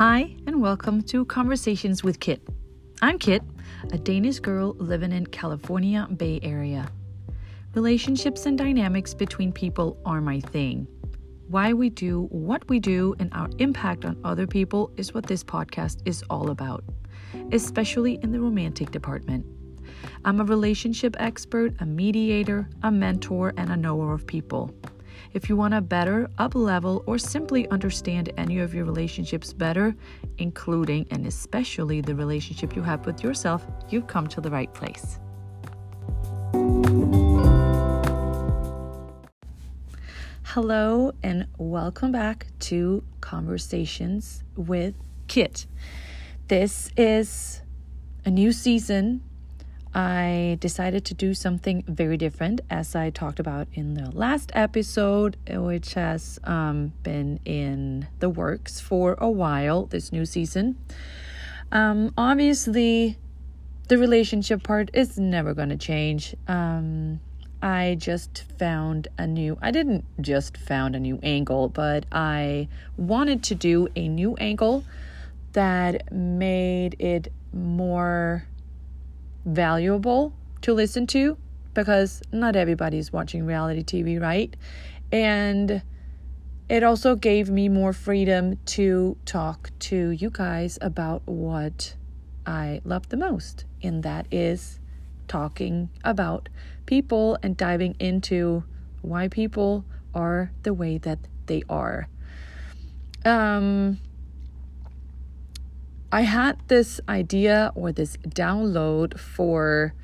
Hi, and welcome to Conversations with Kit. I'm Kit, a Danish girl living in California Bay Area. Relationships and dynamics between people are my thing. Why we do what we do and our impact on other people is what this podcast is all about, especially in the romantic department. I'm a relationship expert, a mediator, a mentor, and a knower of people. If you want to better, up level, or simply understand any of your relationships better, including and especially the relationship you have with yourself, you've come to the right place. Hello, and welcome back to Conversations with Kit. This is a new season I decided to do something very different, as I talked about in the last episode, which has um, been in the works for a while this new season. Um, obviously, the relationship part is never going to change. Um, I just found a new, I didn't just found a new angle, but I wanted to do a new angle that made it more valuable to listen to because not everybody's watching reality TV, right? And it also gave me more freedom to talk to you guys about what I love the most, and that is talking about people and diving into why people are the way that they are. Um, I had this idea or this download for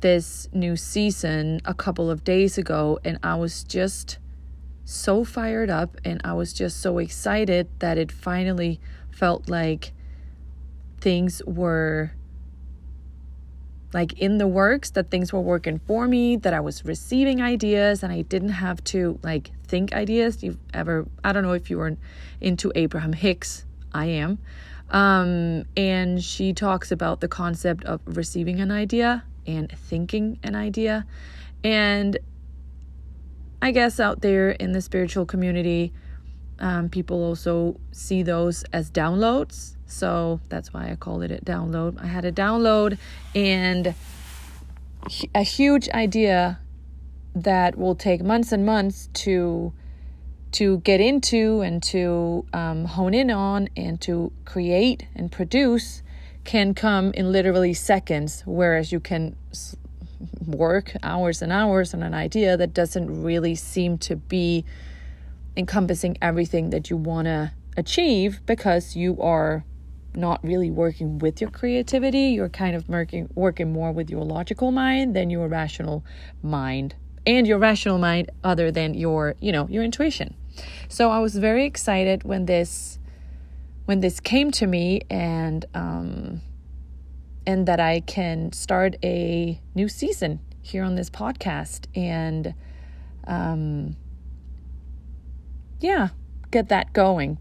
this new season a couple of days ago, and I was just so fired up and I was just so excited that it finally felt like things were like in the works that things were working for me that i was receiving ideas and i didn't have to like think ideas. You've ever i don't know if you were into abraham hicks. I am um, and she talks about the concept of receiving an idea and thinking an idea. And I guess out there in the spiritual community, um, people also see those as downloads. So that's why I called it a download. I had a download and a huge idea that will take months and months to to get into and to um, hone in on and to create and produce can come in literally seconds, whereas you can work hours and hours on an idea that doesn't really seem to be encompassing everything that you want to achieve because you are not really working with your creativity. You're kind of working working more with your logical mind than your rational mind and your rational mind other than your, you know, your intuition. So I was very excited when this when this came to me and um and that I can start a new season here on this podcast and um yeah, get that going.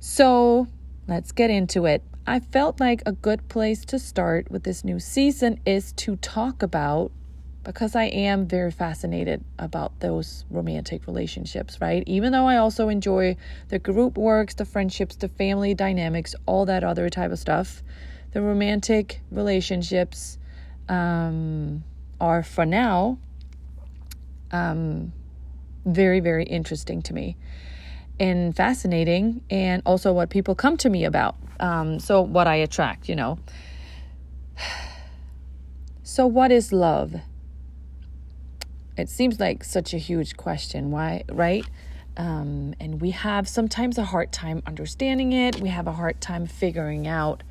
So, let's get into it. I felt like a good place to start with this new season is to talk about because I am very fascinated about those romantic relationships, right? Even though I also enjoy the group works, the friendships, the family dynamics, all that other type of stuff, the romantic relationships um, are for now um, very, very interesting to me and fascinating, and also what people come to me about. Um, so, what I attract, you know. So, what is love? It seems like such a huge question, why, right? Um, and we have sometimes a hard time understanding it. We have a hard time figuring out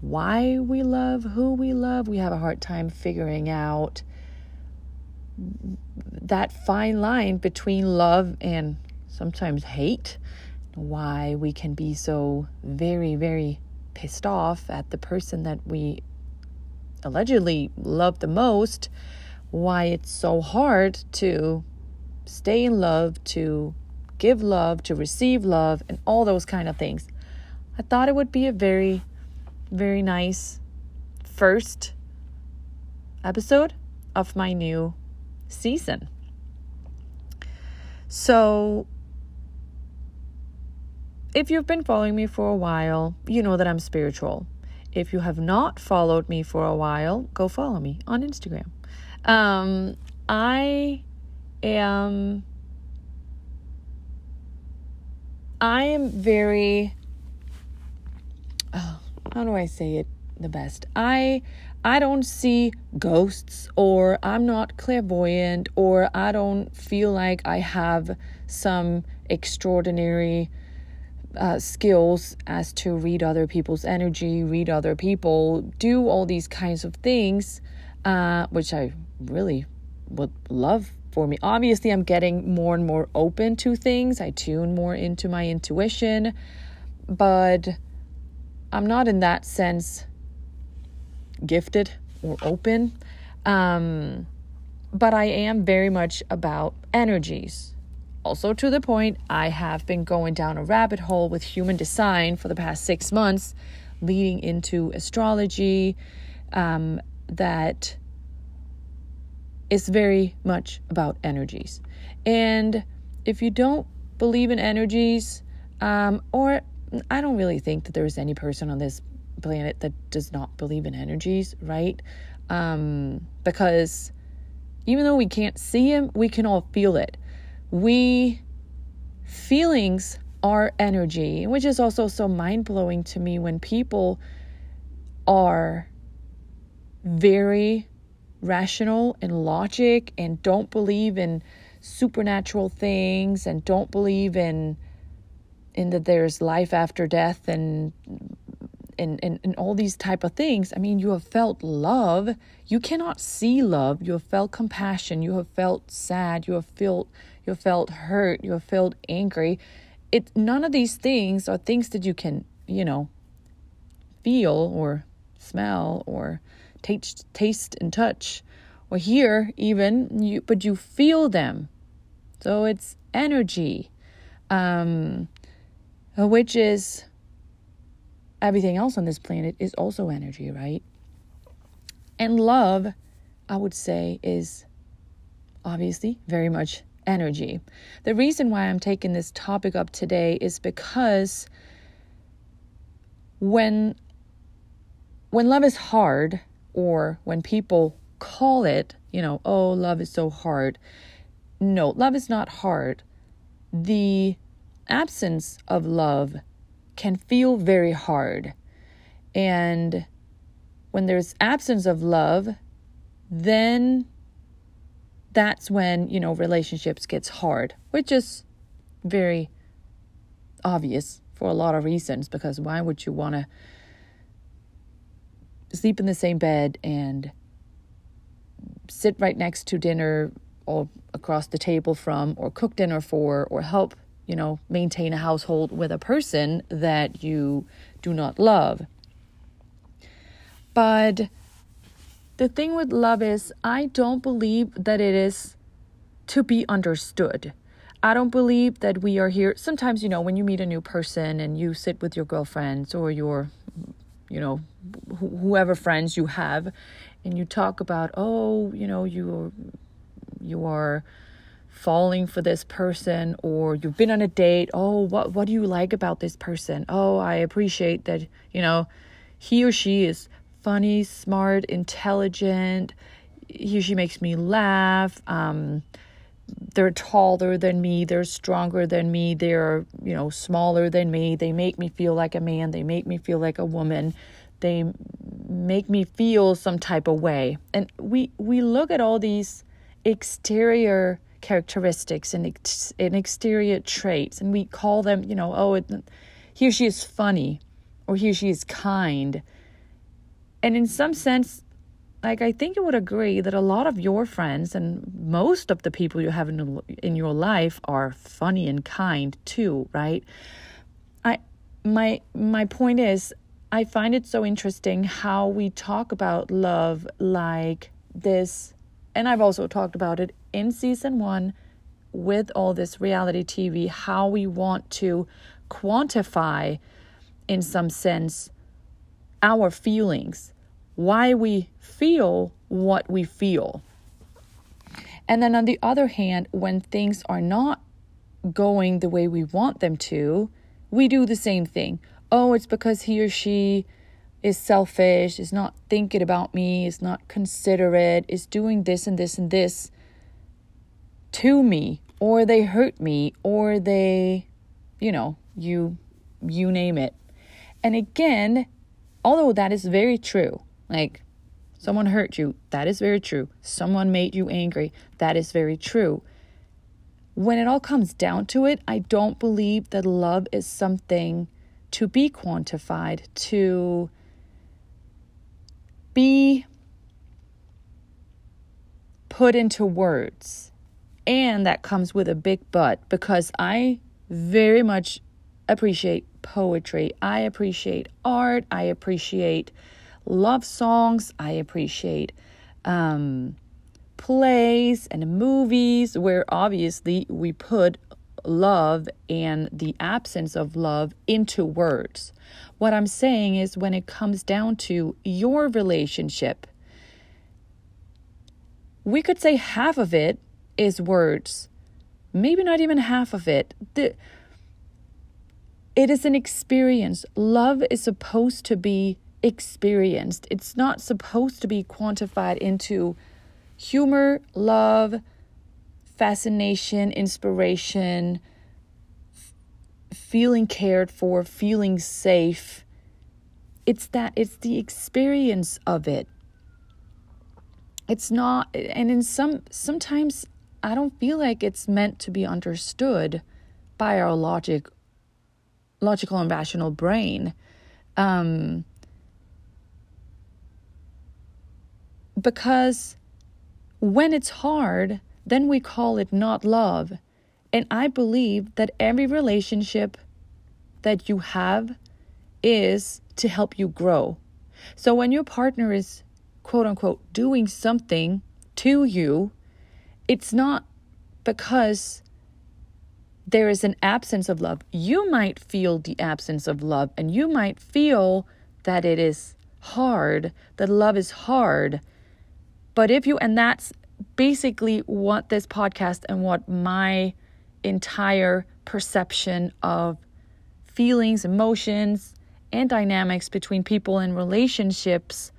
why we love who we love. We have a hard time figuring out that fine line between love and sometimes hate. Why we can be so very, very pissed off at the person that we allegedly love the most why it's so hard to stay in love, to give love, to receive love, and all those kind of things. I thought it would be a very, very nice first episode of my new season. So, if you've been following me for a while, you know that I'm spiritual. If you have not followed me for a while, go follow me on Instagram. Um, I am. I am very. Oh, how do I say it the best? I I don't see ghosts, or I'm not clairvoyant, or I don't feel like I have some extraordinary uh, skills as to read other people's energy, read other people, do all these kinds of things, uh, which I really would love for me. Obviously, I'm getting more and more open to things. I tune more into my intuition, but I'm not in that sense gifted or open. Um, but I am very much about energies. Also, to the point, I have been going down a rabbit hole with human design for the past six months, leading into astrology um, that is very much about energies. And if you don't believe in energies, um, or I don't really think that there is any person on this planet that does not believe in energies, right? Um, because even though we can't see him, we can all feel it. We feelings are energy, which is also so mind blowing to me when people are very rational and logic and don't believe in supernatural things and don't believe in in that there's life after death and and, and, and all these type of things. I mean you have felt love. You cannot see love. You have felt compassion. You have felt sad. You have felt you have felt hurt. You have felt angry. It none of these things are things that you can you know feel or smell or taste taste and touch or hear even you but you feel them so it's energy um which is everything else on this planet is also energy, right? And love, I would say, is obviously very much energy. The reason why I'm taking this topic up today is because when when love is hard or when people call it, you know, oh, love is so hard. No, love is not hard. The absence of love can feel very hard. And when there's absence of love, then that's when, you know, relationships gets hard, which is very obvious for a lot of reasons because why would you want to sleep in the same bed and sit right next to dinner or across the table from or cook dinner for or help you know, maintain a household with a person that you do not love. But the thing with love is, I don't believe that it is to be understood. I don't believe that we are here. Sometimes, you know, when you meet a new person and you sit with your girlfriends or your, you know, wh- whoever friends you have, and you talk about, oh, you know, you you are falling for this person or you've been on a date oh what what do you like about this person? Oh i appreciate that you know he or she is funny smart intelligent. He or she makes me laugh. Um they're taller than me they're stronger than me they're you know smaller than me they make me feel like a man they make me feel like a woman they make me feel some type of way and we we look at all these exterior characteristics and, ex- and exterior traits, and we call them, you know, oh, it, he or she is funny, or he or she is kind. And in some sense, like I think you would agree that a lot of your friends and most of the people you have in in your life are funny and kind too, right? I my my point is I find it so interesting how we talk about love like this and I've also talked about it in season one with all this reality TV, how we want to quantify, in some sense, our feelings, why we feel what we feel. And then on the other hand, when things are not going the way we want them to, we do the same thing. Oh, it's because he or she is selfish, is not thinking about me, is not considerate, is doing this and this and this to me, or they hurt me, or they, you know, you you name it. And again, although that is very true, like someone hurt you, that is very true. Someone made you angry, that is very true. When it all comes down to it, I don't believe that love is something to be quantified, to be put into words. And that comes with a big but because I very much appreciate poetry. I appreciate art. I appreciate love songs. I appreciate um, plays and movies where obviously we put love and the absence of love into words. What I'm saying is when it comes down to your relationship, we could say half of it is words, maybe not even half of it. The, it is an experience. Love is supposed to be experienced, it's not supposed to be quantified into humor, love, fascination, inspiration, f- feeling cared for, feeling safe. It's that, it's the experience of it. It's not, and in some, sometimes I don't feel like it's meant to be understood by our logic, logical and rational brain. Um, because when it's hard, then we call it not love. And I believe that every relationship that you have is to help you grow. So when your partner is quote unquote doing something to you, it's not because there is an absence of love. You might feel the absence of love and you might feel that it is hard, that love is hard. But if you, and that's basically what this podcast and what my entire perception of feelings, emotions, and dynamics between people and relationships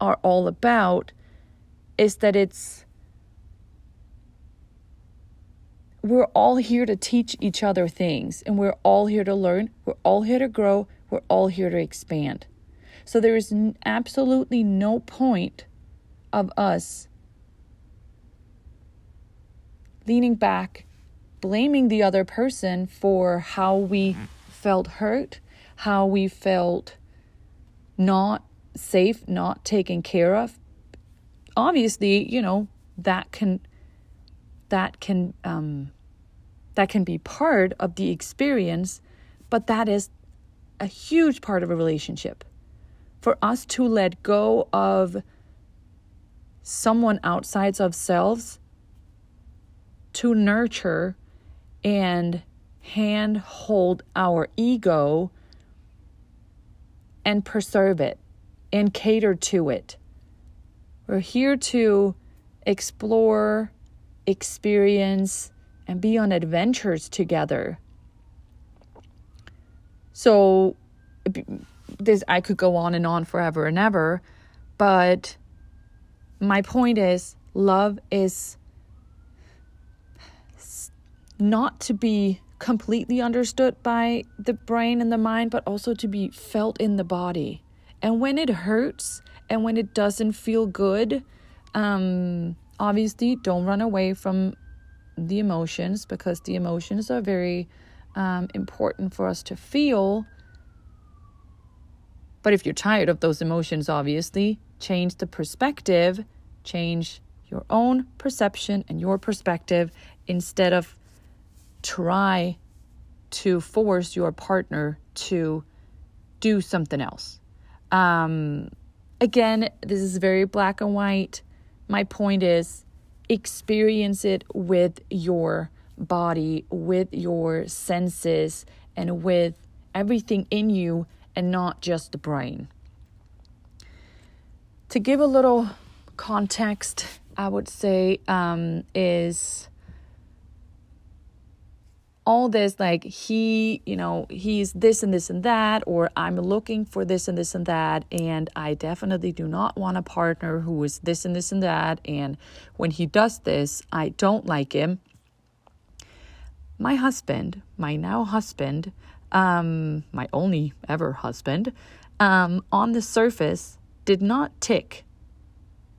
are all about is that it's we're all here to teach each other things and we're all here to learn, we're all here to grow, we're all here to expand. So there is absolutely no point of us leaning back, blaming the other person for how we felt hurt, how we felt not safe, not taken care of. Obviously, you know, that can that can um that can be part of the experience, but that is a huge part of a relationship. For us to let go of someone outside of selves to nurture and hand hold our ego and preserve it and cater to it. We're here to explore, experience, and be on adventures together. So, this I could go on and on forever and ever, but my point is love is not to be completely understood by the brain and the mind, but also to be felt in the body. And when it hurts and when it doesn't feel good, um, obviously don't run away from the emotions because the emotions are very um, important for us to feel. But if you're tired of those emotions, obviously, change the perspective, change your own perception and your perspective instead of try to force your partner to do something else. Um, again, this is very black and white. My point is experience it with your body, with your senses, and with everything in you, and not just the brain. To give a little context, I would say, um, is all this like he you know he's this and this and that or i'm looking for this and this and that and i definitely do not want a partner who is this and this and that and when he does this i don't like him. My husband my now husband um my only ever husband um on the surface did not tick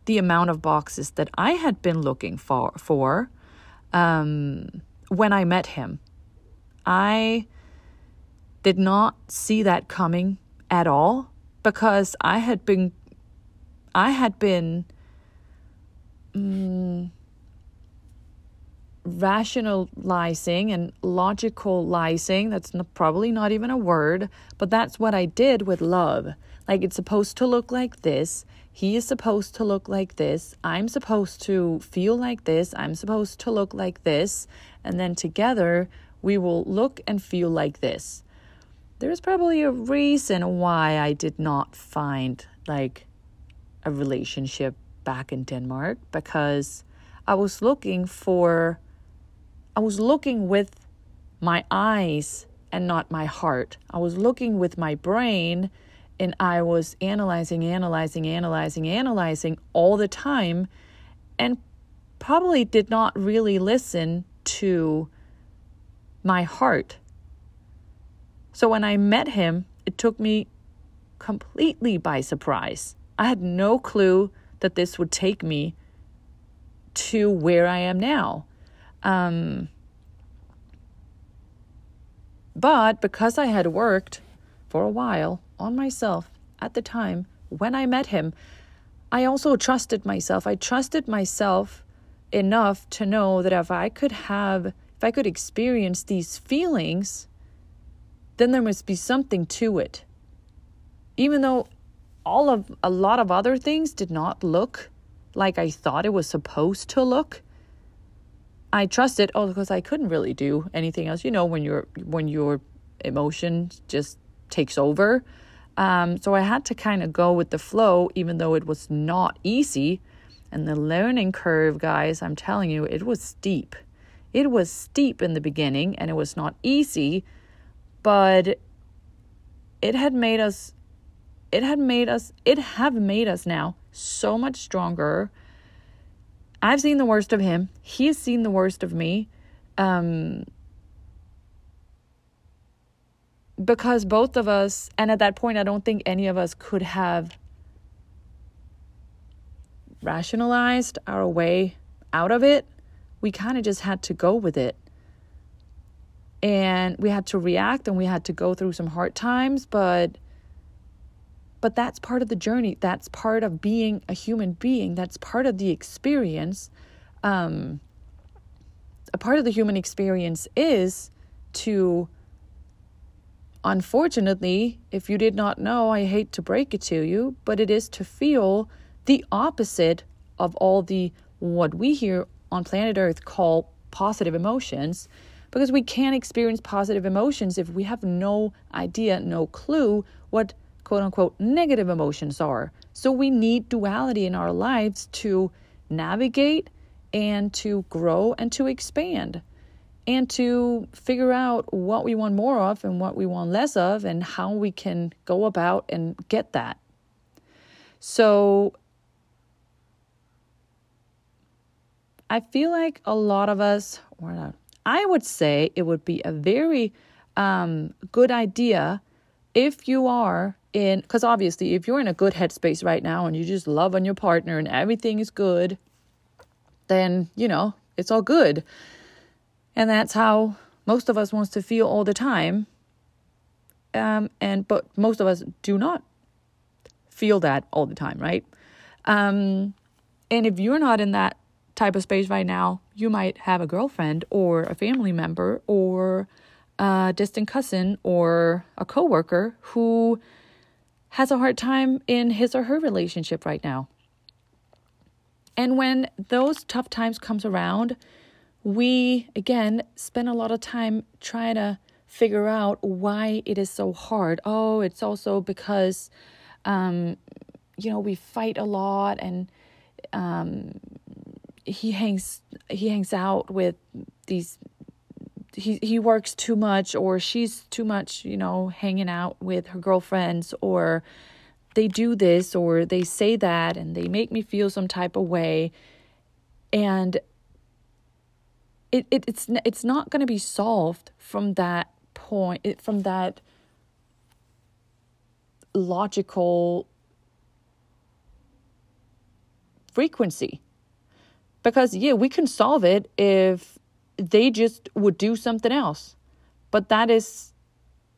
the amount of boxes that i had been looking for for um when i met him. I did not see that coming at all because I had been I had been um, rationalizing and logicalizing that's not, probably not even a word but that's what I did with love like it's supposed to look like this he is supposed to look like this I'm supposed to feel like this I'm supposed to look like this and then together we will look and feel like this. There's probably a reason why I did not find like a relationship back in Denmark because I was looking for, I was looking with my eyes and not my heart. I was looking with my brain and I was analyzing, analyzing, analyzing, analyzing all the time and probably did not really listen to my heart. So when I met him, it took me completely by surprise. I had no clue that this would take me to where I am now. Um, but because I had worked for a while on myself at the time when I met him, I also trusted myself. I trusted myself enough to know that if I could have if I could experience these feelings, then there must be something to it. Even though all of a lot of other things did not look like I thought it was supposed to look. I trusted oh because I couldn't really do anything else. You know when your when your emotion just takes over. Um, so I had to kind of go with the flow, even though it was not easy. And the learning curve, guys, I'm telling you, it was steep. It was steep in the beginning and it was not easy, but it had made us it had made us it have made us now so much stronger. I've seen the worst of him. He's seen the worst of me. Um because both of us and at that point I don't think any of us could have rationalized our way out of it we kind of just had to go with it. And we had to react and we had to go through some hard times, but but that's part of the journey. That's part of being a human being. That's part of the experience. Um, a part of the human experience is to unfortunately, if you did not know, I hate to break it to you, but it is to feel the opposite of all the what we hear on planet Earth call positive emotions because we can't experience positive emotions if we have no idea, no clue what quote unquote negative emotions are. So we need duality in our lives to navigate and to grow and to expand and to figure out what we want more of and what we want less of and how we can go about and get that. So I feel like a lot of us, or not, I would say it would be a very um, good idea if you are in, because obviously, if you're in a good headspace right now and you just love on your partner and everything is good, then, you know, it's all good. And that's how most of us wants to feel all the time. Um, and but most of us do not feel that all the time, right? Um, and if you're not in that type of space right now, you might have a girlfriend or a family member or a distant cousin or a coworker who has a hard time in his or her relationship right now. And when those tough times comes around, we again spend a lot of time trying to figure out why it is so hard. Oh, it's also because um, you know we fight a lot and um, he hangs he hangs out with these he he works too much or she's too much, you know, hanging out with her girlfriends or they do this or they say that and they make me feel some type of way and it, it it's it's not going to be solved from that point it, from that logical frequency. Because yeah we can solve it if they just would do something else. But that is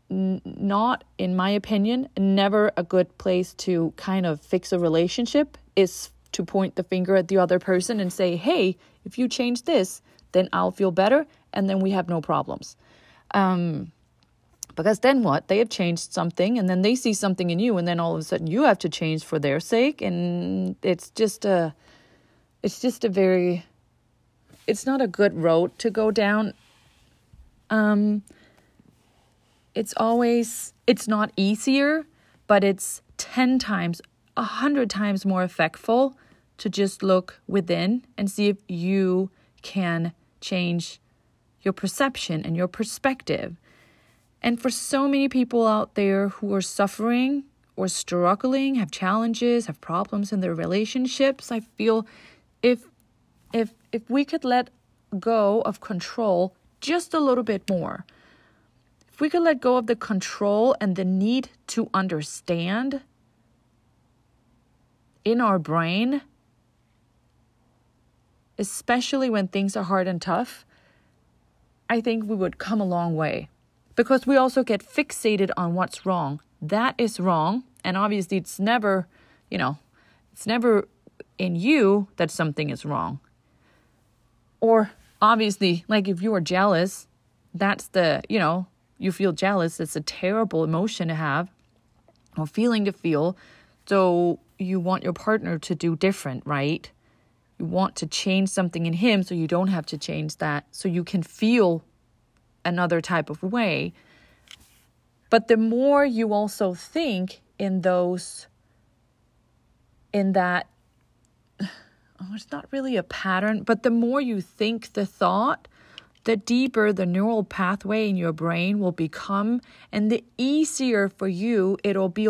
n- not in my opinion never a good place to kind of fix a relationship is to point the finger at the other person and say hey if you change this then i'll feel better and then we have no problems. Um, because then what? They have changed something and then they see something in you and then all of a sudden you have to change for their sake and it's just a it's just a very it's not a good road to go down. Um it's always it's not easier but it's 10 times a 100 times more effectful to just look within and see if you can change your perception and your perspective. And for so many people out there who are suffering or struggling, have challenges, have problems in their relationships, I feel if if if we could let go of control just a little bit more. If we could let go of the control and the need to understand in our brain, especially when things are hard and tough, I think we would come a long way because we also get fixated on what's wrong. That is wrong. And obviously, it's never, you know, it's never in you that something is wrong. Or obviously, like if you are jealous, that's the, you know, you feel jealous. It's a terrible emotion to have or feeling to feel. So you want your partner to do different, right? You want to change something in him so you don't have to change that, so you can feel another type of way. But the more you also think in those, in that, oh, it's not really a pattern, but the more you think the thought, the deeper the neural pathway in your brain will become, and the easier for you it'll be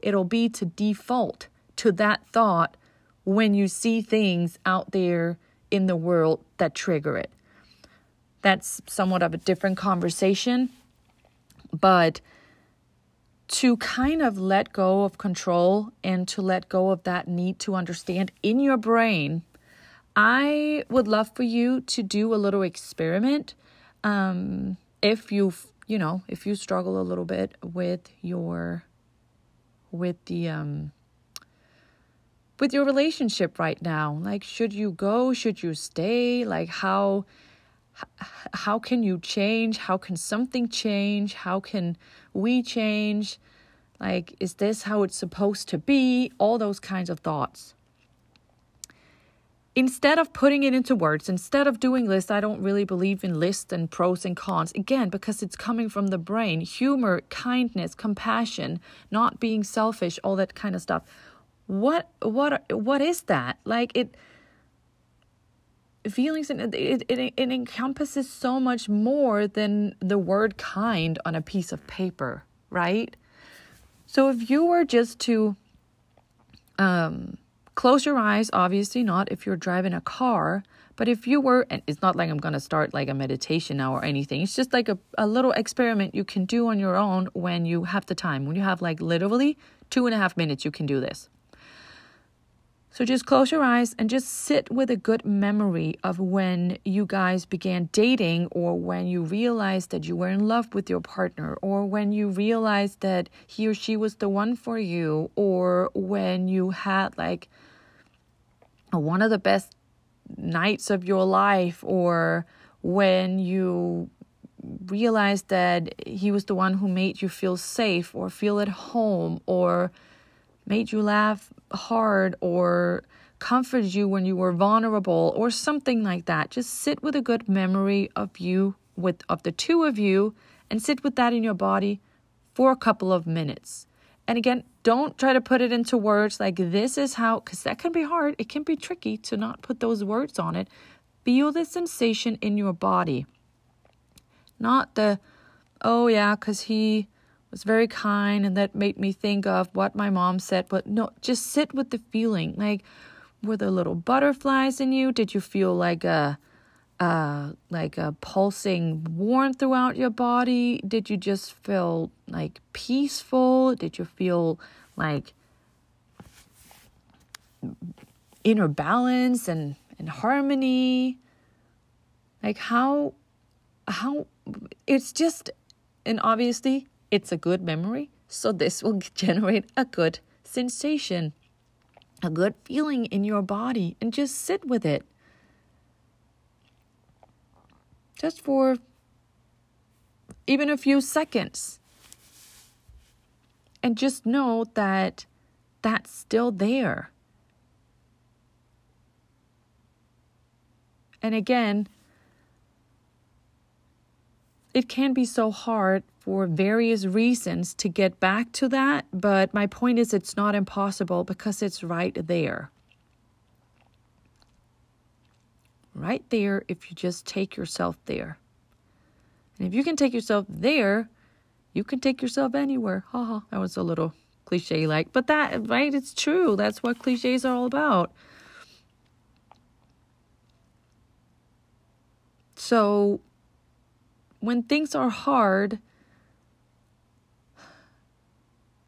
it'll be to default to that thought when you see things out there in the world that trigger it. That's somewhat of a different conversation, but to kind of let go of control and to let go of that need to understand in your brain, I would love for you to do a little experiment. Um, if you, you know, if you struggle a little bit with your, with the, um, with your relationship right now? Like should you go? Should you stay? Like how how can you change? How can something change? How can we change? Like is this how it's supposed to be? All those kinds of thoughts. Instead of putting it into words instead of doing lists i don't really believe in lists and pros and cons. Again because it's coming from the brain. Humor kindness compassion not being selfish all that kind of stuff what what what is that? Like it feelings and it, it, it encompasses so much more than the word kind on a piece of paper right? So if you were just to um close your eyes obviously not if you're driving a car but if you were and it's not like i'm going to start like a meditation now or anything. It's just like a, a little experiment you can do on your own when you have the time. When you have like literally two and a half minutes you can do this so just close your eyes and just sit with a good memory of when you guys began dating, or when you realized that you were in love with your partner, or when you realized that he or she was the one for you, or when you had like one of the best nights of your life, or when you realized that he was the one who made you feel safe or feel at home or made you laugh hard or comforted you when you were vulnerable or something like that. Just sit with a good memory of you with of the two of you and sit with that in your body for a couple of minutes. And again, don't try to put it into words like this is how cuz that can be hard. It can be tricky to not put those words on it. Feel the sensation in your body. not the, oh yeah, because he was very kind and that made me think of what my mom said. But no, just sit with the feeling. Like, were there little butterflies in you? Did you feel like a, uh, like a pulsing warmth throughout your body? Did you just feel like peaceful? Did you feel like inner balance and, and harmony? Like how how it's just and obviously it's a good memory, so this will generate a good sensation, a good feeling in your body, and just sit with it. Just for even a few seconds. And just know that that's still there. And again, it can be so hard for various reasons to get back to that, but my point is it's not impossible because it's right there. Right there if you just take yourself there. And if you can take yourself there, you can take yourself anywhere. Haha, that was a little cliche like, but that, right? It's true. That's what cliches are all about. So when things are hard,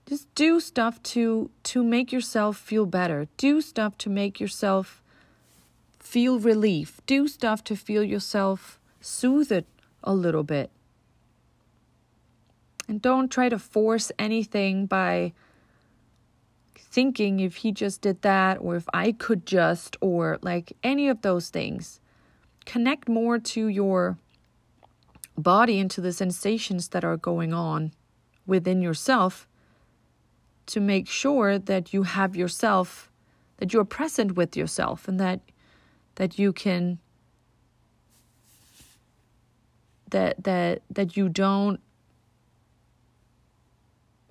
just do stuff to to make yourself feel better. Do stuff to make yourself feel relief. Do stuff to feel yourself soothed a little bit. And don't try to force anything by thinking if he just did that or if I could just or like any of those things. Connect more to your body into the sensations that are going on within yourself to make sure that you have yourself that you're present with yourself and that that you can that that that you don't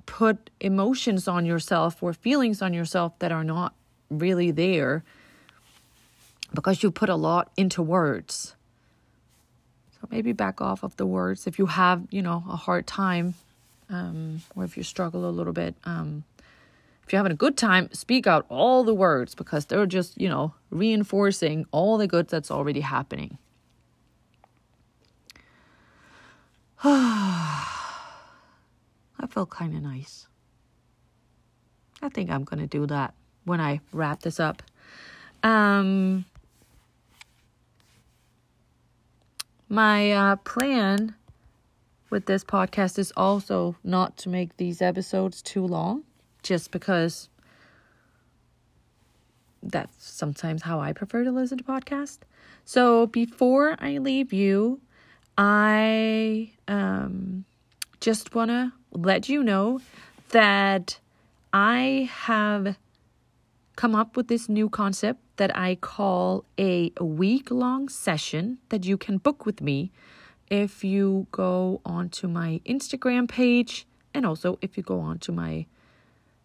put emotions on yourself or feelings on yourself that are not really there because you put a lot into words. So maybe back off of the words if you have, you know, a hard time um, or if you struggle a little bit. Um, if you're having a good time, speak out all the words because they're just, you know, reinforcing all the good that's already happening. I felt kind of nice. I think I'm going to do that when I wrap this up. Um, My uh, plan with this podcast is also not to make these episodes too long, just because that's sometimes how I prefer to listen to podcasts. So before I leave you, I um, just want to let you know that I have come up with this new concept that I call a week long session that you can book with me if you go onto my Instagram page and also if you go onto my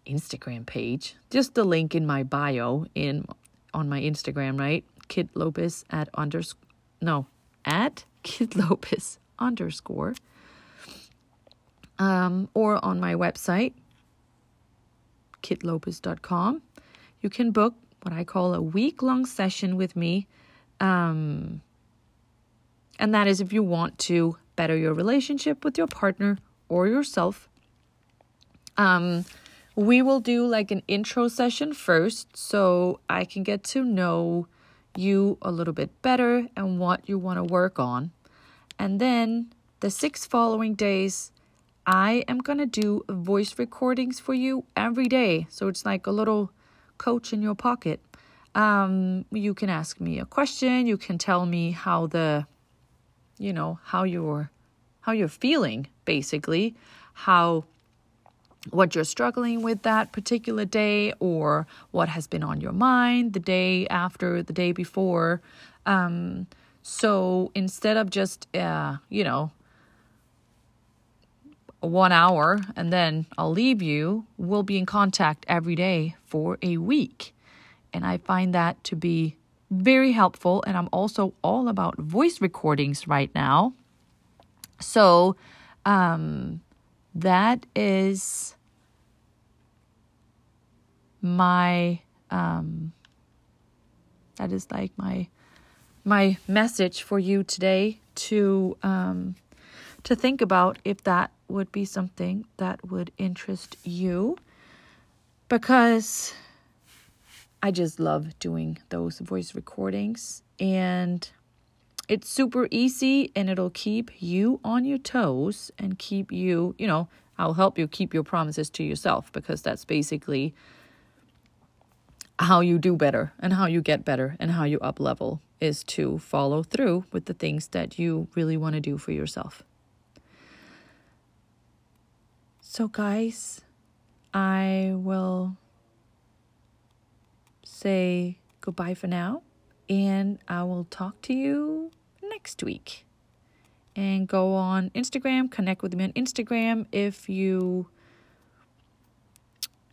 Instagram page, just the link in my bio in on my Instagram, right? Kit Lopez at underscore no at Kit Lopez underscore um, or on my website kitlopez.com you can book what I call a week long session with me. Um, and that is if you want to better your relationship with your partner or yourself. Um, we will do like an intro session first so I can get to know you a little bit better and what you want to work on. And then the six following days, I am going to do voice recordings for you every day. So it's like a little coach in your pocket. Um, you can ask me a question. You can tell me how the, you know, how you're, how you're feeling, basically, how, what you're struggling with that particular day, or what has been on your mind the day after, the day before. Um, so instead of just, uh, you know, one hour and then I'll leave you, we'll be in contact every day for a week. And I find that to be very helpful. And I'm also all about voice recordings right now. So, um, that is my um, that is like my my message for you today to um, to think about if that would be something that would interest you because I just love doing those voice recordings and it's super easy and it'll keep you on your toes and keep you, you know, I'll help you keep your promises to yourself because that's basically how you do better and how you get better and how you up level is to follow through with the things that you really want to do for yourself. So, guys, I will say goodbye for now and I will talk to you next week. And go on Instagram, connect with me on Instagram if you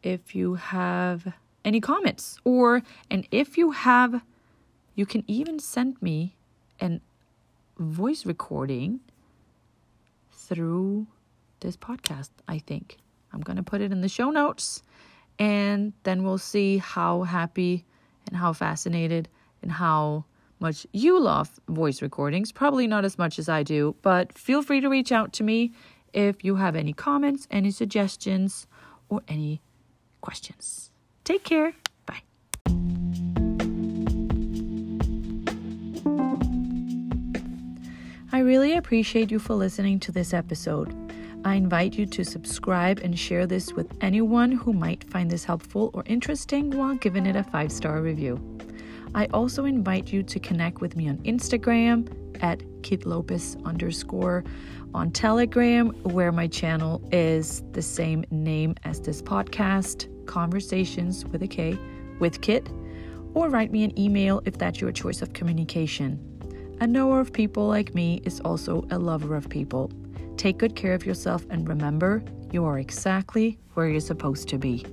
if you have any comments or and if you have you can even send me an voice recording through this podcast, I think. I'm going to put it in the show notes and then we'll see how happy and how fascinated and how much you love voice recordings. Probably not as much as I do, but feel free to reach out to me if you have any comments, any suggestions, or any questions. Take care. Bye. I really appreciate you for listening to this episode. I invite you to subscribe and share this with anyone who might find this helpful or interesting while giving it a five star review. I also invite you to connect with me on Instagram at Kit Lopez underscore, on Telegram, where my channel is the same name as this podcast, Conversations with a K with Kit, or write me an email if that's your choice of communication. A knower of people like me is also a lover of people. Take good care of yourself and remember, you are exactly where you're supposed to be.